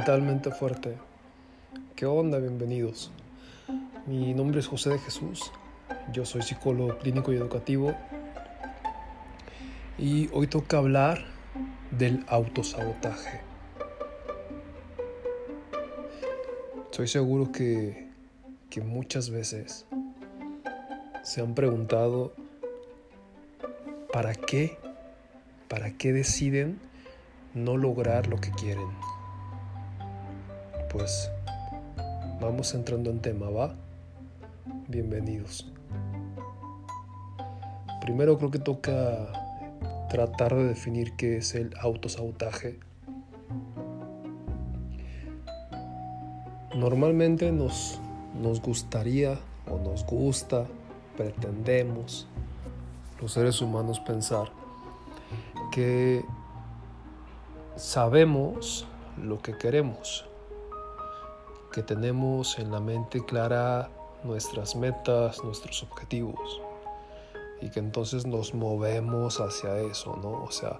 mentalmente fuerte. ¿Qué onda? Bienvenidos. Mi nombre es José de Jesús. Yo soy psicólogo clínico y educativo. Y hoy toca hablar del autosabotaje. Estoy seguro que, que muchas veces se han preguntado ¿para qué? ¿Para qué deciden no lograr lo que quieren. Pues vamos entrando en tema, ¿va? Bienvenidos. Primero creo que toca tratar de definir qué es el autosabotaje. Normalmente nos, nos gustaría o nos gusta, pretendemos los seres humanos pensar que sabemos lo que queremos, que tenemos en la mente clara nuestras metas, nuestros objetivos y que entonces nos movemos hacia eso, ¿no? O sea,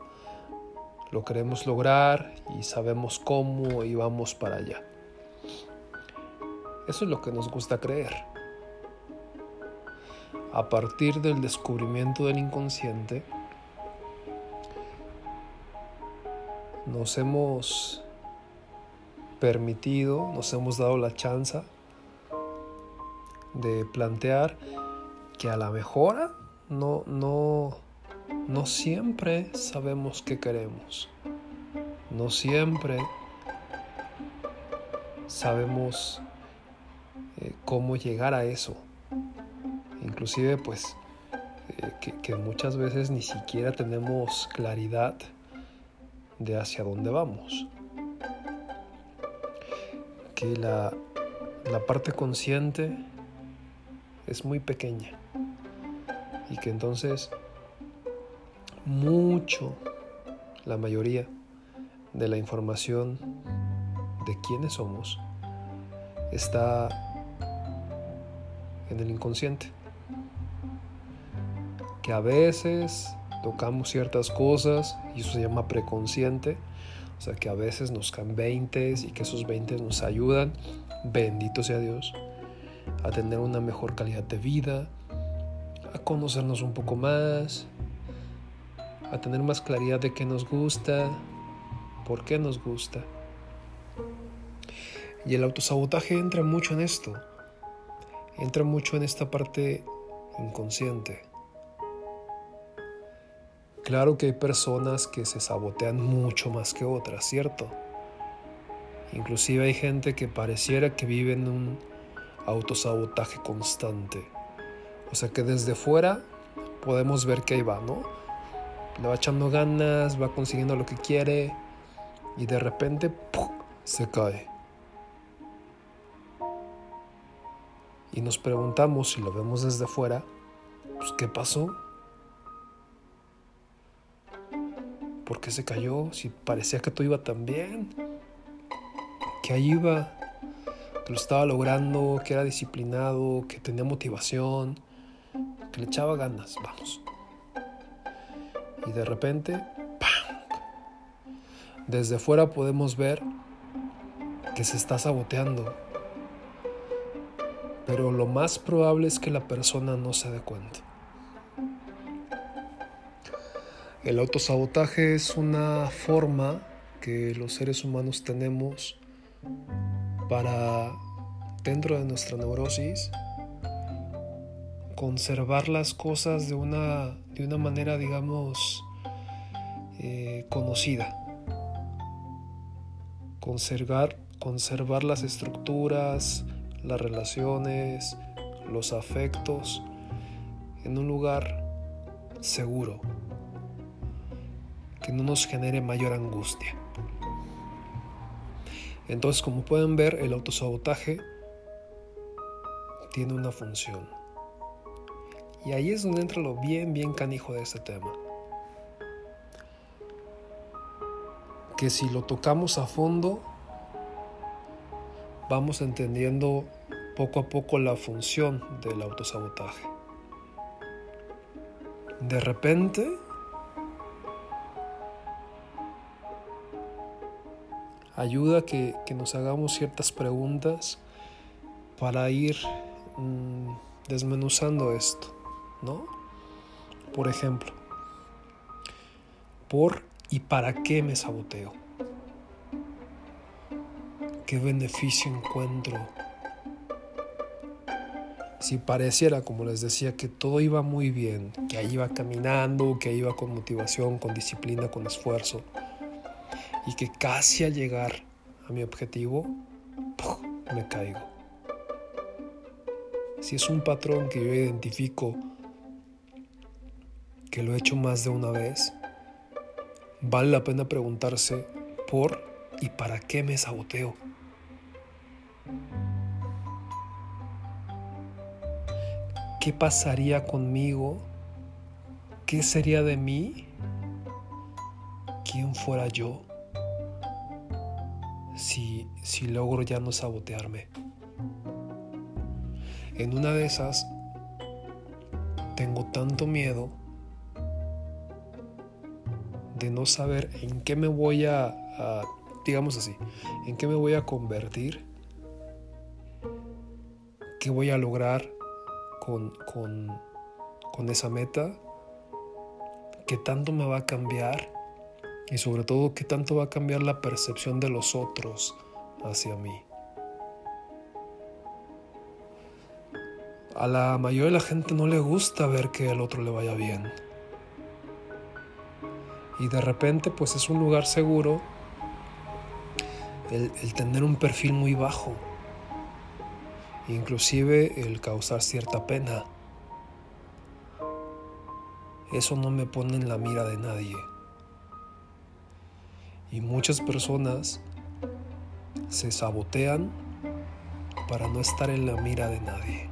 lo queremos lograr y sabemos cómo y vamos para allá. Eso es lo que nos gusta creer. A partir del descubrimiento del inconsciente, nos hemos permitido, nos hemos dado la chance de plantear que a la mejora no, no, no siempre sabemos qué queremos. No siempre sabemos eh, cómo llegar a eso. Inclusive pues eh, que, que muchas veces ni siquiera tenemos claridad de hacia dónde vamos. Que la, la parte consciente es muy pequeña y que entonces mucho, la mayoría de la información de quiénes somos está en el inconsciente. Que a veces tocamos ciertas cosas y eso se llama preconsciente. O sea que a veces nos caen 20 y que esos 20 nos ayudan, bendito sea Dios, a tener una mejor calidad de vida, a conocernos un poco más, a tener más claridad de qué nos gusta, por qué nos gusta. Y el autosabotaje entra mucho en esto, entra mucho en esta parte inconsciente. Claro que hay personas que se sabotean mucho más que otras, ¿cierto? Inclusive hay gente que pareciera que vive en un autosabotaje constante. O sea que desde fuera podemos ver que ahí va, ¿no? Le va echando ganas, va consiguiendo lo que quiere y de repente se cae. Y nos preguntamos si lo vemos desde fuera, pues ¿qué pasó? ¿Por qué se cayó? Si parecía que todo iba tan bien. Que ahí iba. Que lo estaba logrando, que era disciplinado, que tenía motivación, que le echaba ganas. Vamos. Y de repente, ¡pam! Desde fuera podemos ver que se está saboteando. Pero lo más probable es que la persona no se dé cuenta. El autosabotaje es una forma que los seres humanos tenemos para, dentro de nuestra neurosis, conservar las cosas de una, de una manera, digamos, eh, conocida. Conservar, conservar las estructuras, las relaciones, los afectos en un lugar seguro que no nos genere mayor angustia. Entonces, como pueden ver, el autosabotaje tiene una función. Y ahí es donde entra lo bien, bien canijo de este tema. Que si lo tocamos a fondo, vamos entendiendo poco a poco la función del autosabotaje. De repente, ayuda que, que nos hagamos ciertas preguntas para ir mmm, desmenuzando esto, ¿no? Por ejemplo, ¿por y para qué me saboteo? ¿Qué beneficio encuentro? Si pareciera, como les decía, que todo iba muy bien, que ahí iba caminando, que iba con motivación, con disciplina, con esfuerzo, y que casi al llegar a mi objetivo, me caigo. Si es un patrón que yo identifico, que lo he hecho más de una vez, vale la pena preguntarse por y para qué me saboteo. ¿Qué pasaría conmigo? ¿Qué sería de mí? ¿Quién fuera yo? Si, si logro ya no sabotearme. En una de esas, tengo tanto miedo de no saber en qué me voy a, digamos así, en qué me voy a convertir, qué voy a lograr con, con, con esa meta, qué tanto me va a cambiar y sobre todo qué tanto va a cambiar la percepción de los otros hacia mí. A la mayoría de la gente no le gusta ver que al otro le vaya bien. Y de repente pues es un lugar seguro el, tener un perfil muy bajo. Inclusive el causar cierta pena. Eso no me pone en la mira de nadie. Y muchas personas se sabotean para no estar en la mira de nadie.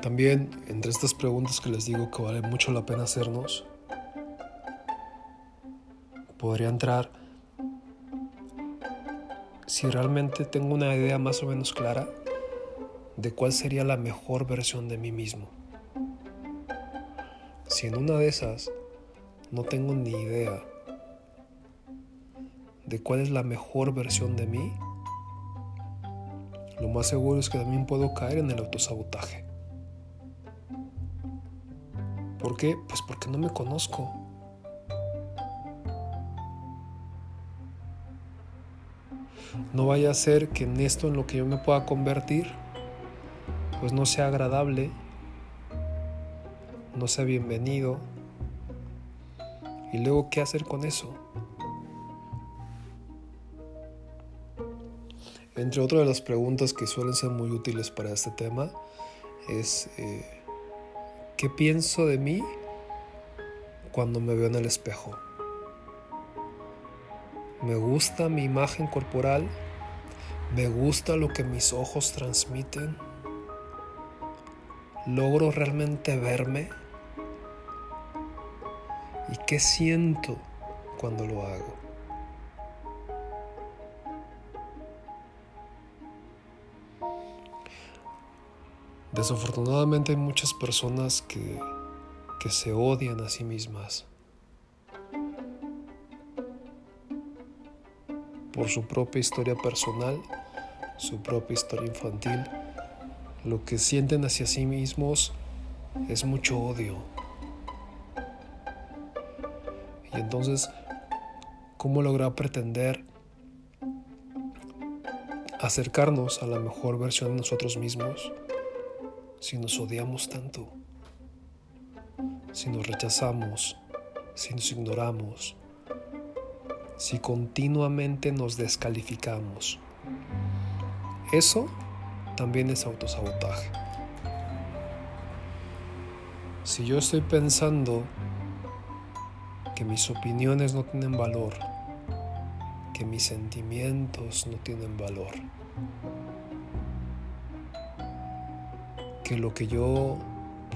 También entre estas preguntas que les digo que vale mucho la pena hacernos, podría entrar si realmente tengo una idea más o menos clara de cuál sería la mejor versión de mí mismo. Si en una de esas no tengo ni idea de cuál es la mejor versión de mí, lo más seguro es que también puedo caer en el autosabotaje. ¿Por qué? Pues porque no me conozco. No vaya a ser que en esto en lo que yo me pueda convertir, pues no sea agradable, no sea bienvenido. Y luego, ¿qué hacer con eso? Entre otras de las preguntas que suelen ser muy útiles para este tema es eh, ¿Qué pienso de mí cuando me veo en el espejo? ¿Me gusta mi imagen corporal? ¿Me gusta lo que mis ojos transmiten? ¿Logro realmente verme? ¿Y qué siento cuando lo hago? Desafortunadamente hay muchas personas que, que se odian a sí mismas por su propia historia personal, su propia historia infantil. Lo que sienten hacia sí mismos es mucho odio. Y entonces, ¿cómo lograr pretender acercarnos a la mejor versión de nosotros mismos? si nos odiamos tanto, si nos rechazamos, si nos ignoramos, si continuamente nos descalificamos. Eso también es autosabotaje. Si yo estoy pensando que mis opiniones no tienen valor, que mis sentimientos no tienen valor, que lo que yo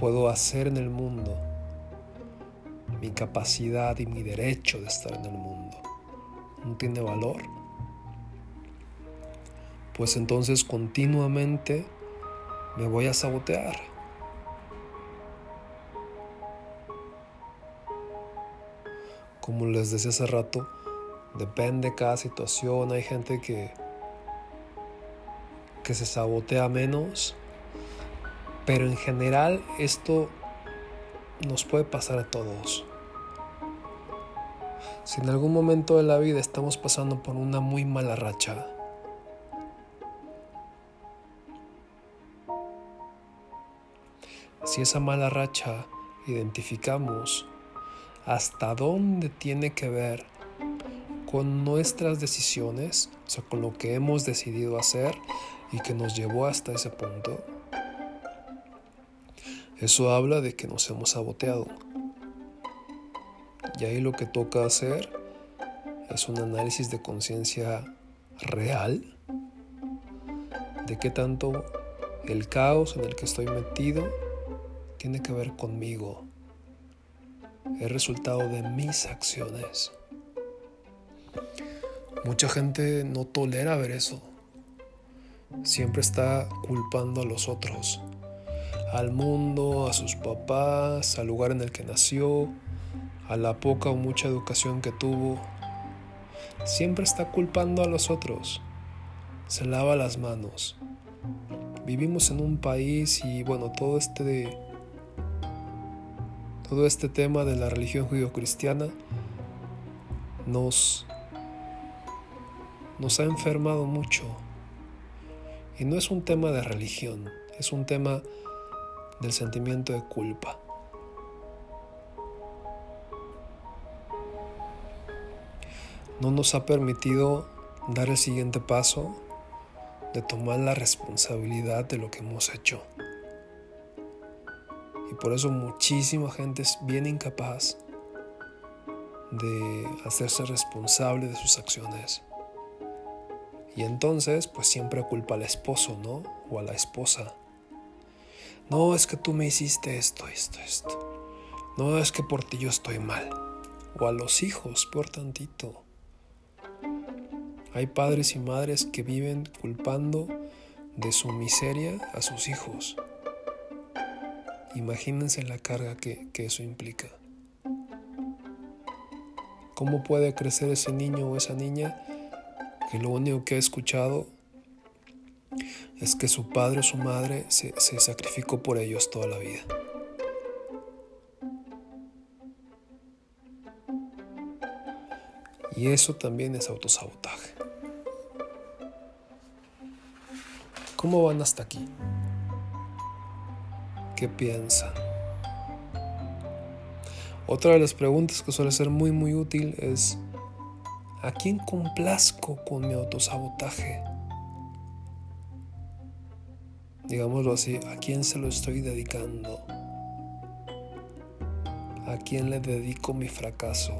puedo hacer en el mundo, mi capacidad y mi derecho de estar en el mundo, no tiene valor, pues entonces continuamente me voy a sabotear. Como les decía hace rato, depende de cada situación. Hay gente que, que se sabotea menos. Pero en general esto nos puede pasar a todos. Si en algún momento de la vida estamos pasando por una muy mala racha, si esa mala racha identificamos hasta dónde tiene que ver con nuestras decisiones, o sea, con lo que hemos decidido hacer y que nos llevó hasta ese punto, eso habla de que nos hemos saboteado. Y ahí lo que toca hacer es un análisis de conciencia real de qué tanto el caos en el que estoy metido tiene que ver conmigo. Es resultado de mis acciones. Mucha gente no tolera ver eso. Siempre está culpando a los otros, al mundo, a sus papás, al lugar en el que nació, a la poca o mucha educación que tuvo. Siempre está culpando a los otros. Se lava las manos. Vivimos en un país y bueno, todo este todo este tema de la religión judío-cristiana nos nos ha enfermado mucho. Y no es un tema de religión, es un tema del sentimiento de culpa. no nos ha permitido dar el siguiente paso de tomar la responsabilidad de lo que hemos hecho. Por eso muchísima gente es bien incapaz de hacerse responsable de sus acciones. Y entonces, pues siempre culpa al esposo, ¿no? O a la esposa. No, es que tú me hiciste esto, esto, esto. No, es que por ti yo estoy mal. O a los hijos, por tantito. Hay padres y madres que viven culpando de su miseria a sus hijos. Imagínense la carga que, eso implica. ¿Cómo puede crecer ese niño o esa niña que lo único que ha escuchado es que su padre o su madre se, se sacrificó por ellos toda la vida? Y eso también es autosabotaje. ¿Cómo van hasta aquí? ¿Qué piensan? Otra de las preguntas que suele ser muy muy útil es ¿a quién complazco con mi autosabotaje? Digámoslo así, ¿a quién se lo estoy dedicando? ¿A quién le dedico mi fracaso?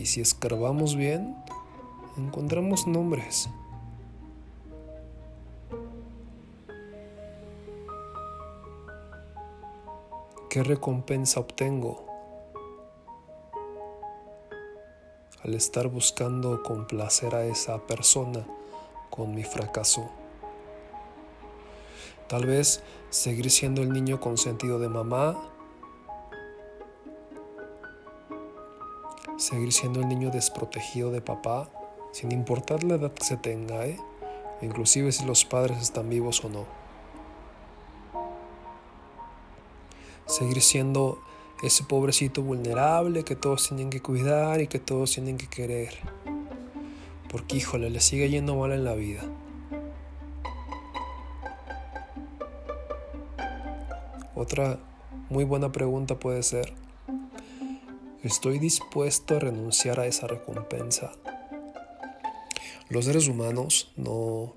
Y si escarbamos bien, encontramos nombres. ¿Qué recompensa obtengo al estar buscando complacer a esa persona con mi fracaso? Tal vez seguir siendo el niño consentido de mamá, seguir siendo el niño desprotegido de papá, sin importar la edad que se tenga, ¿eh? inclusive si los padres están vivos o no. Seguir siendo ese pobrecito vulnerable que todos tienen que cuidar y que todos tienen que querer. Porque híjole, le sigue yendo mal en la vida. Otra muy buena pregunta puede ser, ¿estoy dispuesto a renunciar a esa recompensa? Los seres humanos no,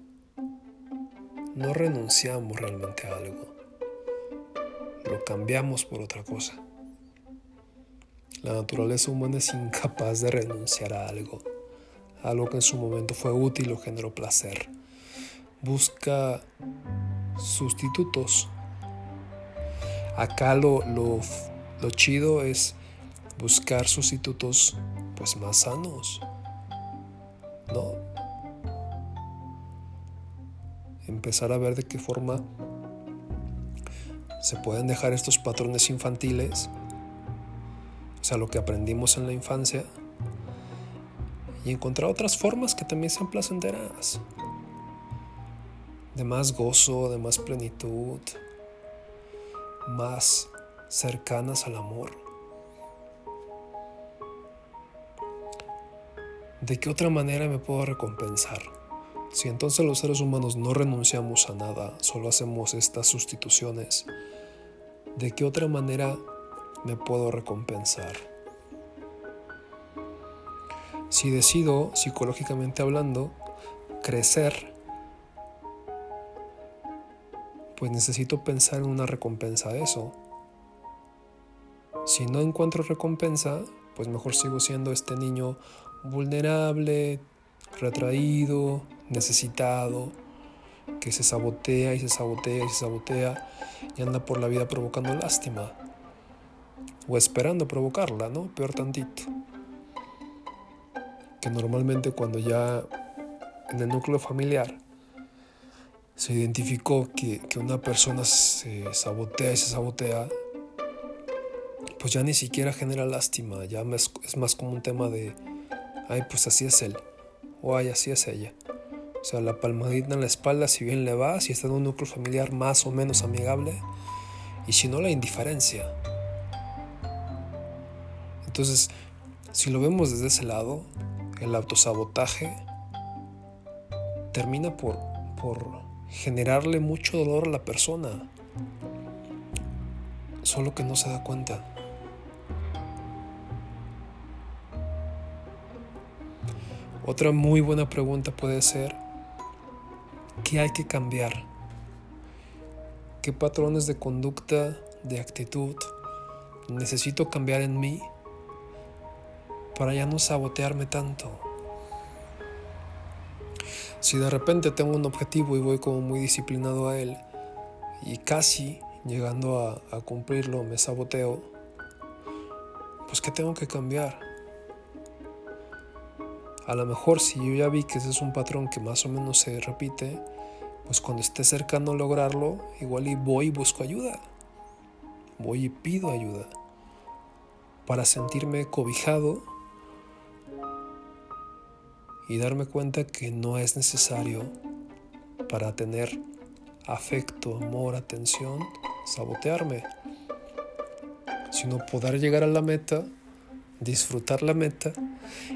no renunciamos realmente a algo lo cambiamos por otra cosa. La naturaleza humana es incapaz de renunciar a algo, algo que en su momento fue útil o generó placer. Busca sustitutos. Acá lo, lo, lo chido es buscar sustitutos pues más sanos. ¿No? Empezar a ver de qué forma se pueden dejar estos patrones infantiles sea, lo que aprendimos en la infancia, y encontrar otras formas que también sean placenteras, de más gozo, de más plenitud, más cercanas al amor. ¿De qué otra manera me puedo recompensar? Si entonces los seres humanos no renunciamos a nada, solo hacemos estas sustituciones, ¿de qué otra manera me puedo recompensar? Si decido, psicológicamente hablando, crecer, pues necesito pensar en una recompensa de eso. Si no encuentro recompensa, pues mejor sigo siendo este niño vulnerable, retraído, necesitado, que se sabotea y se sabotea y se sabotea y anda por la vida provocando lástima o esperando provocarla, ¿no? Peor tantito. Que normalmente cuando ya en el núcleo familiar se identificó que, que una persona se sabotea y se sabotea, pues ya ni siquiera genera lástima, ya es más como un tema de, ay, pues así es él, o ay, así es ella. O sea, la palmadita en la espalda, si bien le va, si está en un núcleo familiar más o menos amigable, y si no, la indiferencia. Entonces, si lo vemos desde ese lado, el autosabotaje termina por, por generarle mucho dolor a la persona, solo que no se da cuenta. Otra muy buena pregunta puede ser, ¿qué hay que cambiar? ¿Qué patrones de conducta, de actitud necesito cambiar en mí para ya no sabotearme tanto? Si de repente tengo un objetivo y voy como muy disciplinado a él y casi llegando a, cumplirlo me saboteo, pues ¿qué tengo que cambiar? A lo mejor si yo ya vi que ese es un patrón que más o menos se repite, pues cuando esté cercano a lograrlo, igual y voy y busco ayuda. Voy y pido ayuda para sentirme cobijado y darme cuenta que no es necesario para tener afecto, amor, atención, sabotearme, sino poder llegar a la meta disfrutar la meta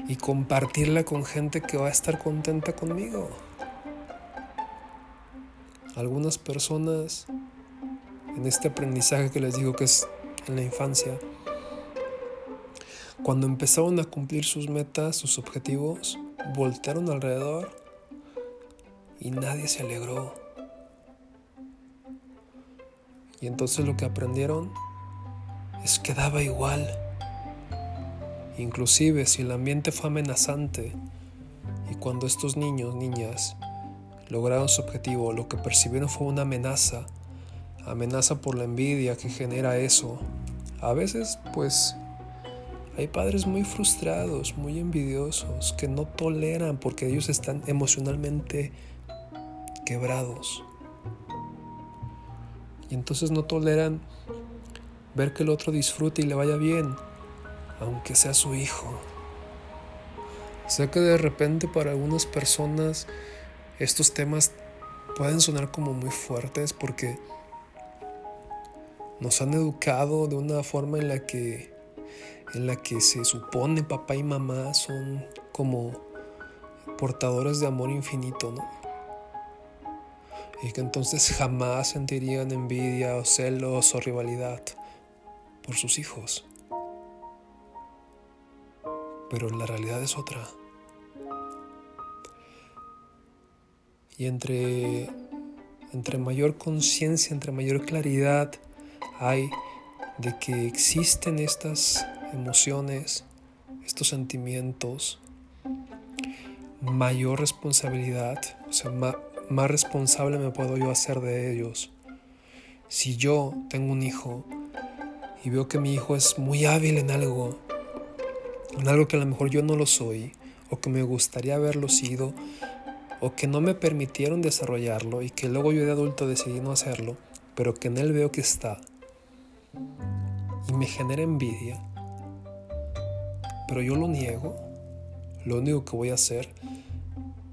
y compartirla con gente que va a estar contenta conmigo. Algunas personas en este aprendizaje que les digo que es en la infancia, cuando empezaron a cumplir sus metas, sus objetivos, voltearon alrededor y nadie se alegró. Y entonces lo que aprendieron es que daba igual. Inclusive si el ambiente fue amenazante y cuando estos niños, niñas, lograron su objetivo, lo que percibieron fue una amenaza, amenaza por la envidia que genera eso. A veces, pues, hay padres muy frustrados, muy envidiosos, que no toleran porque ellos están emocionalmente quebrados. Y entonces no toleran ver que el otro disfrute y le vaya bien aunque sea su hijo. Sé que de repente para algunas personas estos temas pueden sonar como muy fuertes porque nos han educado de una forma en la que en la que se supone papá y mamá son como portadores de amor infinito, ¿no? Y que entonces jamás sentirían envidia o celos o rivalidad por sus hijos pero la realidad es otra. Y entre, entre mayor conciencia, entre mayor claridad hay de que existen estas emociones, estos sentimientos, mayor responsabilidad, o sea, más responsable me puedo yo hacer de ellos. Si yo tengo un hijo y veo que mi hijo es muy hábil en algo, en algo que a lo mejor yo no lo soy, o que me gustaría haberlo sido, o que no me permitieron desarrollarlo y que luego yo de adulto decidí no hacerlo, pero que en él veo que está y me genera envidia, pero yo lo niego, lo único que voy a hacer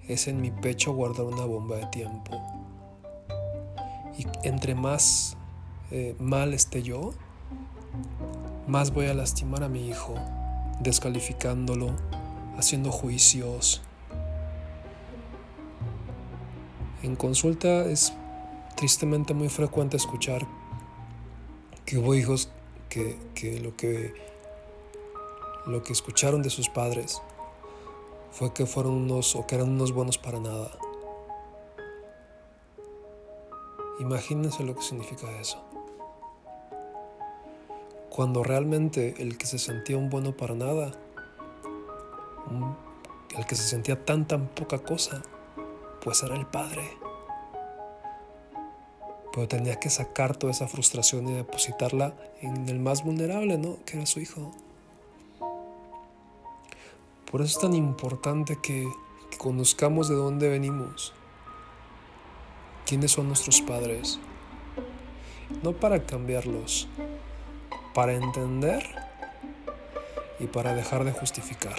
es en mi pecho guardar una bomba de tiempo. Y entre más eh, mal esté yo, más voy a lastimar a mi hijo, descalificándolo, haciendo juicios. En consulta es tristemente muy frecuente escuchar que hubo hijos que, lo que lo que escucharon de sus padres fue que fueron unos o que eran unos buenos para nada. Imagínense lo que significa eso. Cuando realmente el que se sentía un bueno para nada, el que se sentía tan tan poca cosa, pues era el padre. Pero tenía que sacar toda esa frustración y depositarla en el más vulnerable, ¿no? Que era su hijo. Por eso es tan importante que, que conozcamos de dónde venimos, quiénes son nuestros padres, no para cambiarlos, para entender y para dejar de justificar.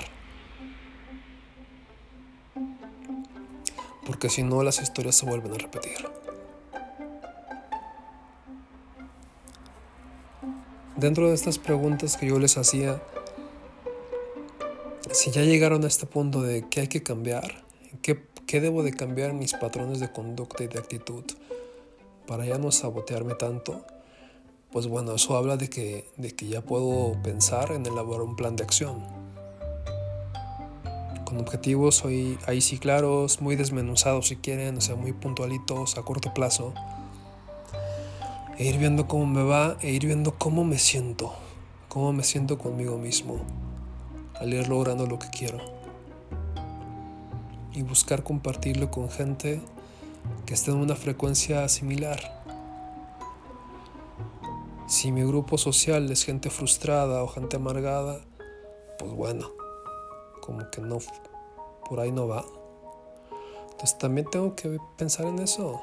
Porque si no las historias se vuelven a repetir. Dentro de estas preguntas que yo les hacía, si ya llegaron a este punto de qué hay que cambiar, qué, qué debo de cambiar en mis patrones de conducta y de actitud para ya no sabotearme tanto, pues bueno, eso habla de que, de que ya puedo pensar en elaborar un plan de acción. Con objetivos hoy, ahí sí claros, muy desmenuzados si quieren, o sea, muy puntualitos a corto plazo. E ir viendo cómo me va, e ir viendo cómo me siento, cómo me siento conmigo mismo, al ir logrando lo que quiero. Y buscar compartirlo con gente que esté en una frecuencia similar si mi grupo social es gente frustrada o gente amargada, pues bueno, como que no, por ahí no va. Entonces también tengo que pensar en eso.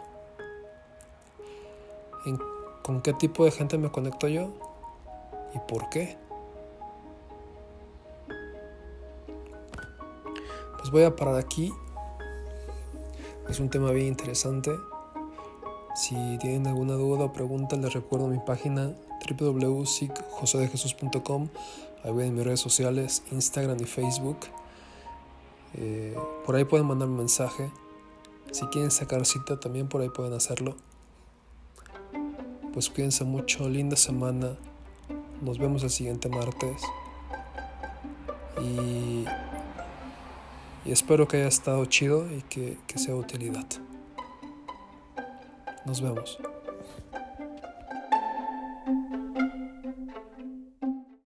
En con qué tipo de gente me conecto yo y por qué. Pues voy a parar aquí. Es un tema bien interesante. Si tienen alguna duda o pregunta, les recuerdo mi página www.josedejesus.com. Ahí voy en mis redes sociales, Instagram y Facebook. Eh, por ahí pueden mandar un mensaje. Si quieren sacar cita, también por ahí pueden hacerlo. Pues cuídense mucho, linda semana. Nos vemos el siguiente martes. Y, y espero que haya estado chido y que, que sea de utilidad. Nos vemos.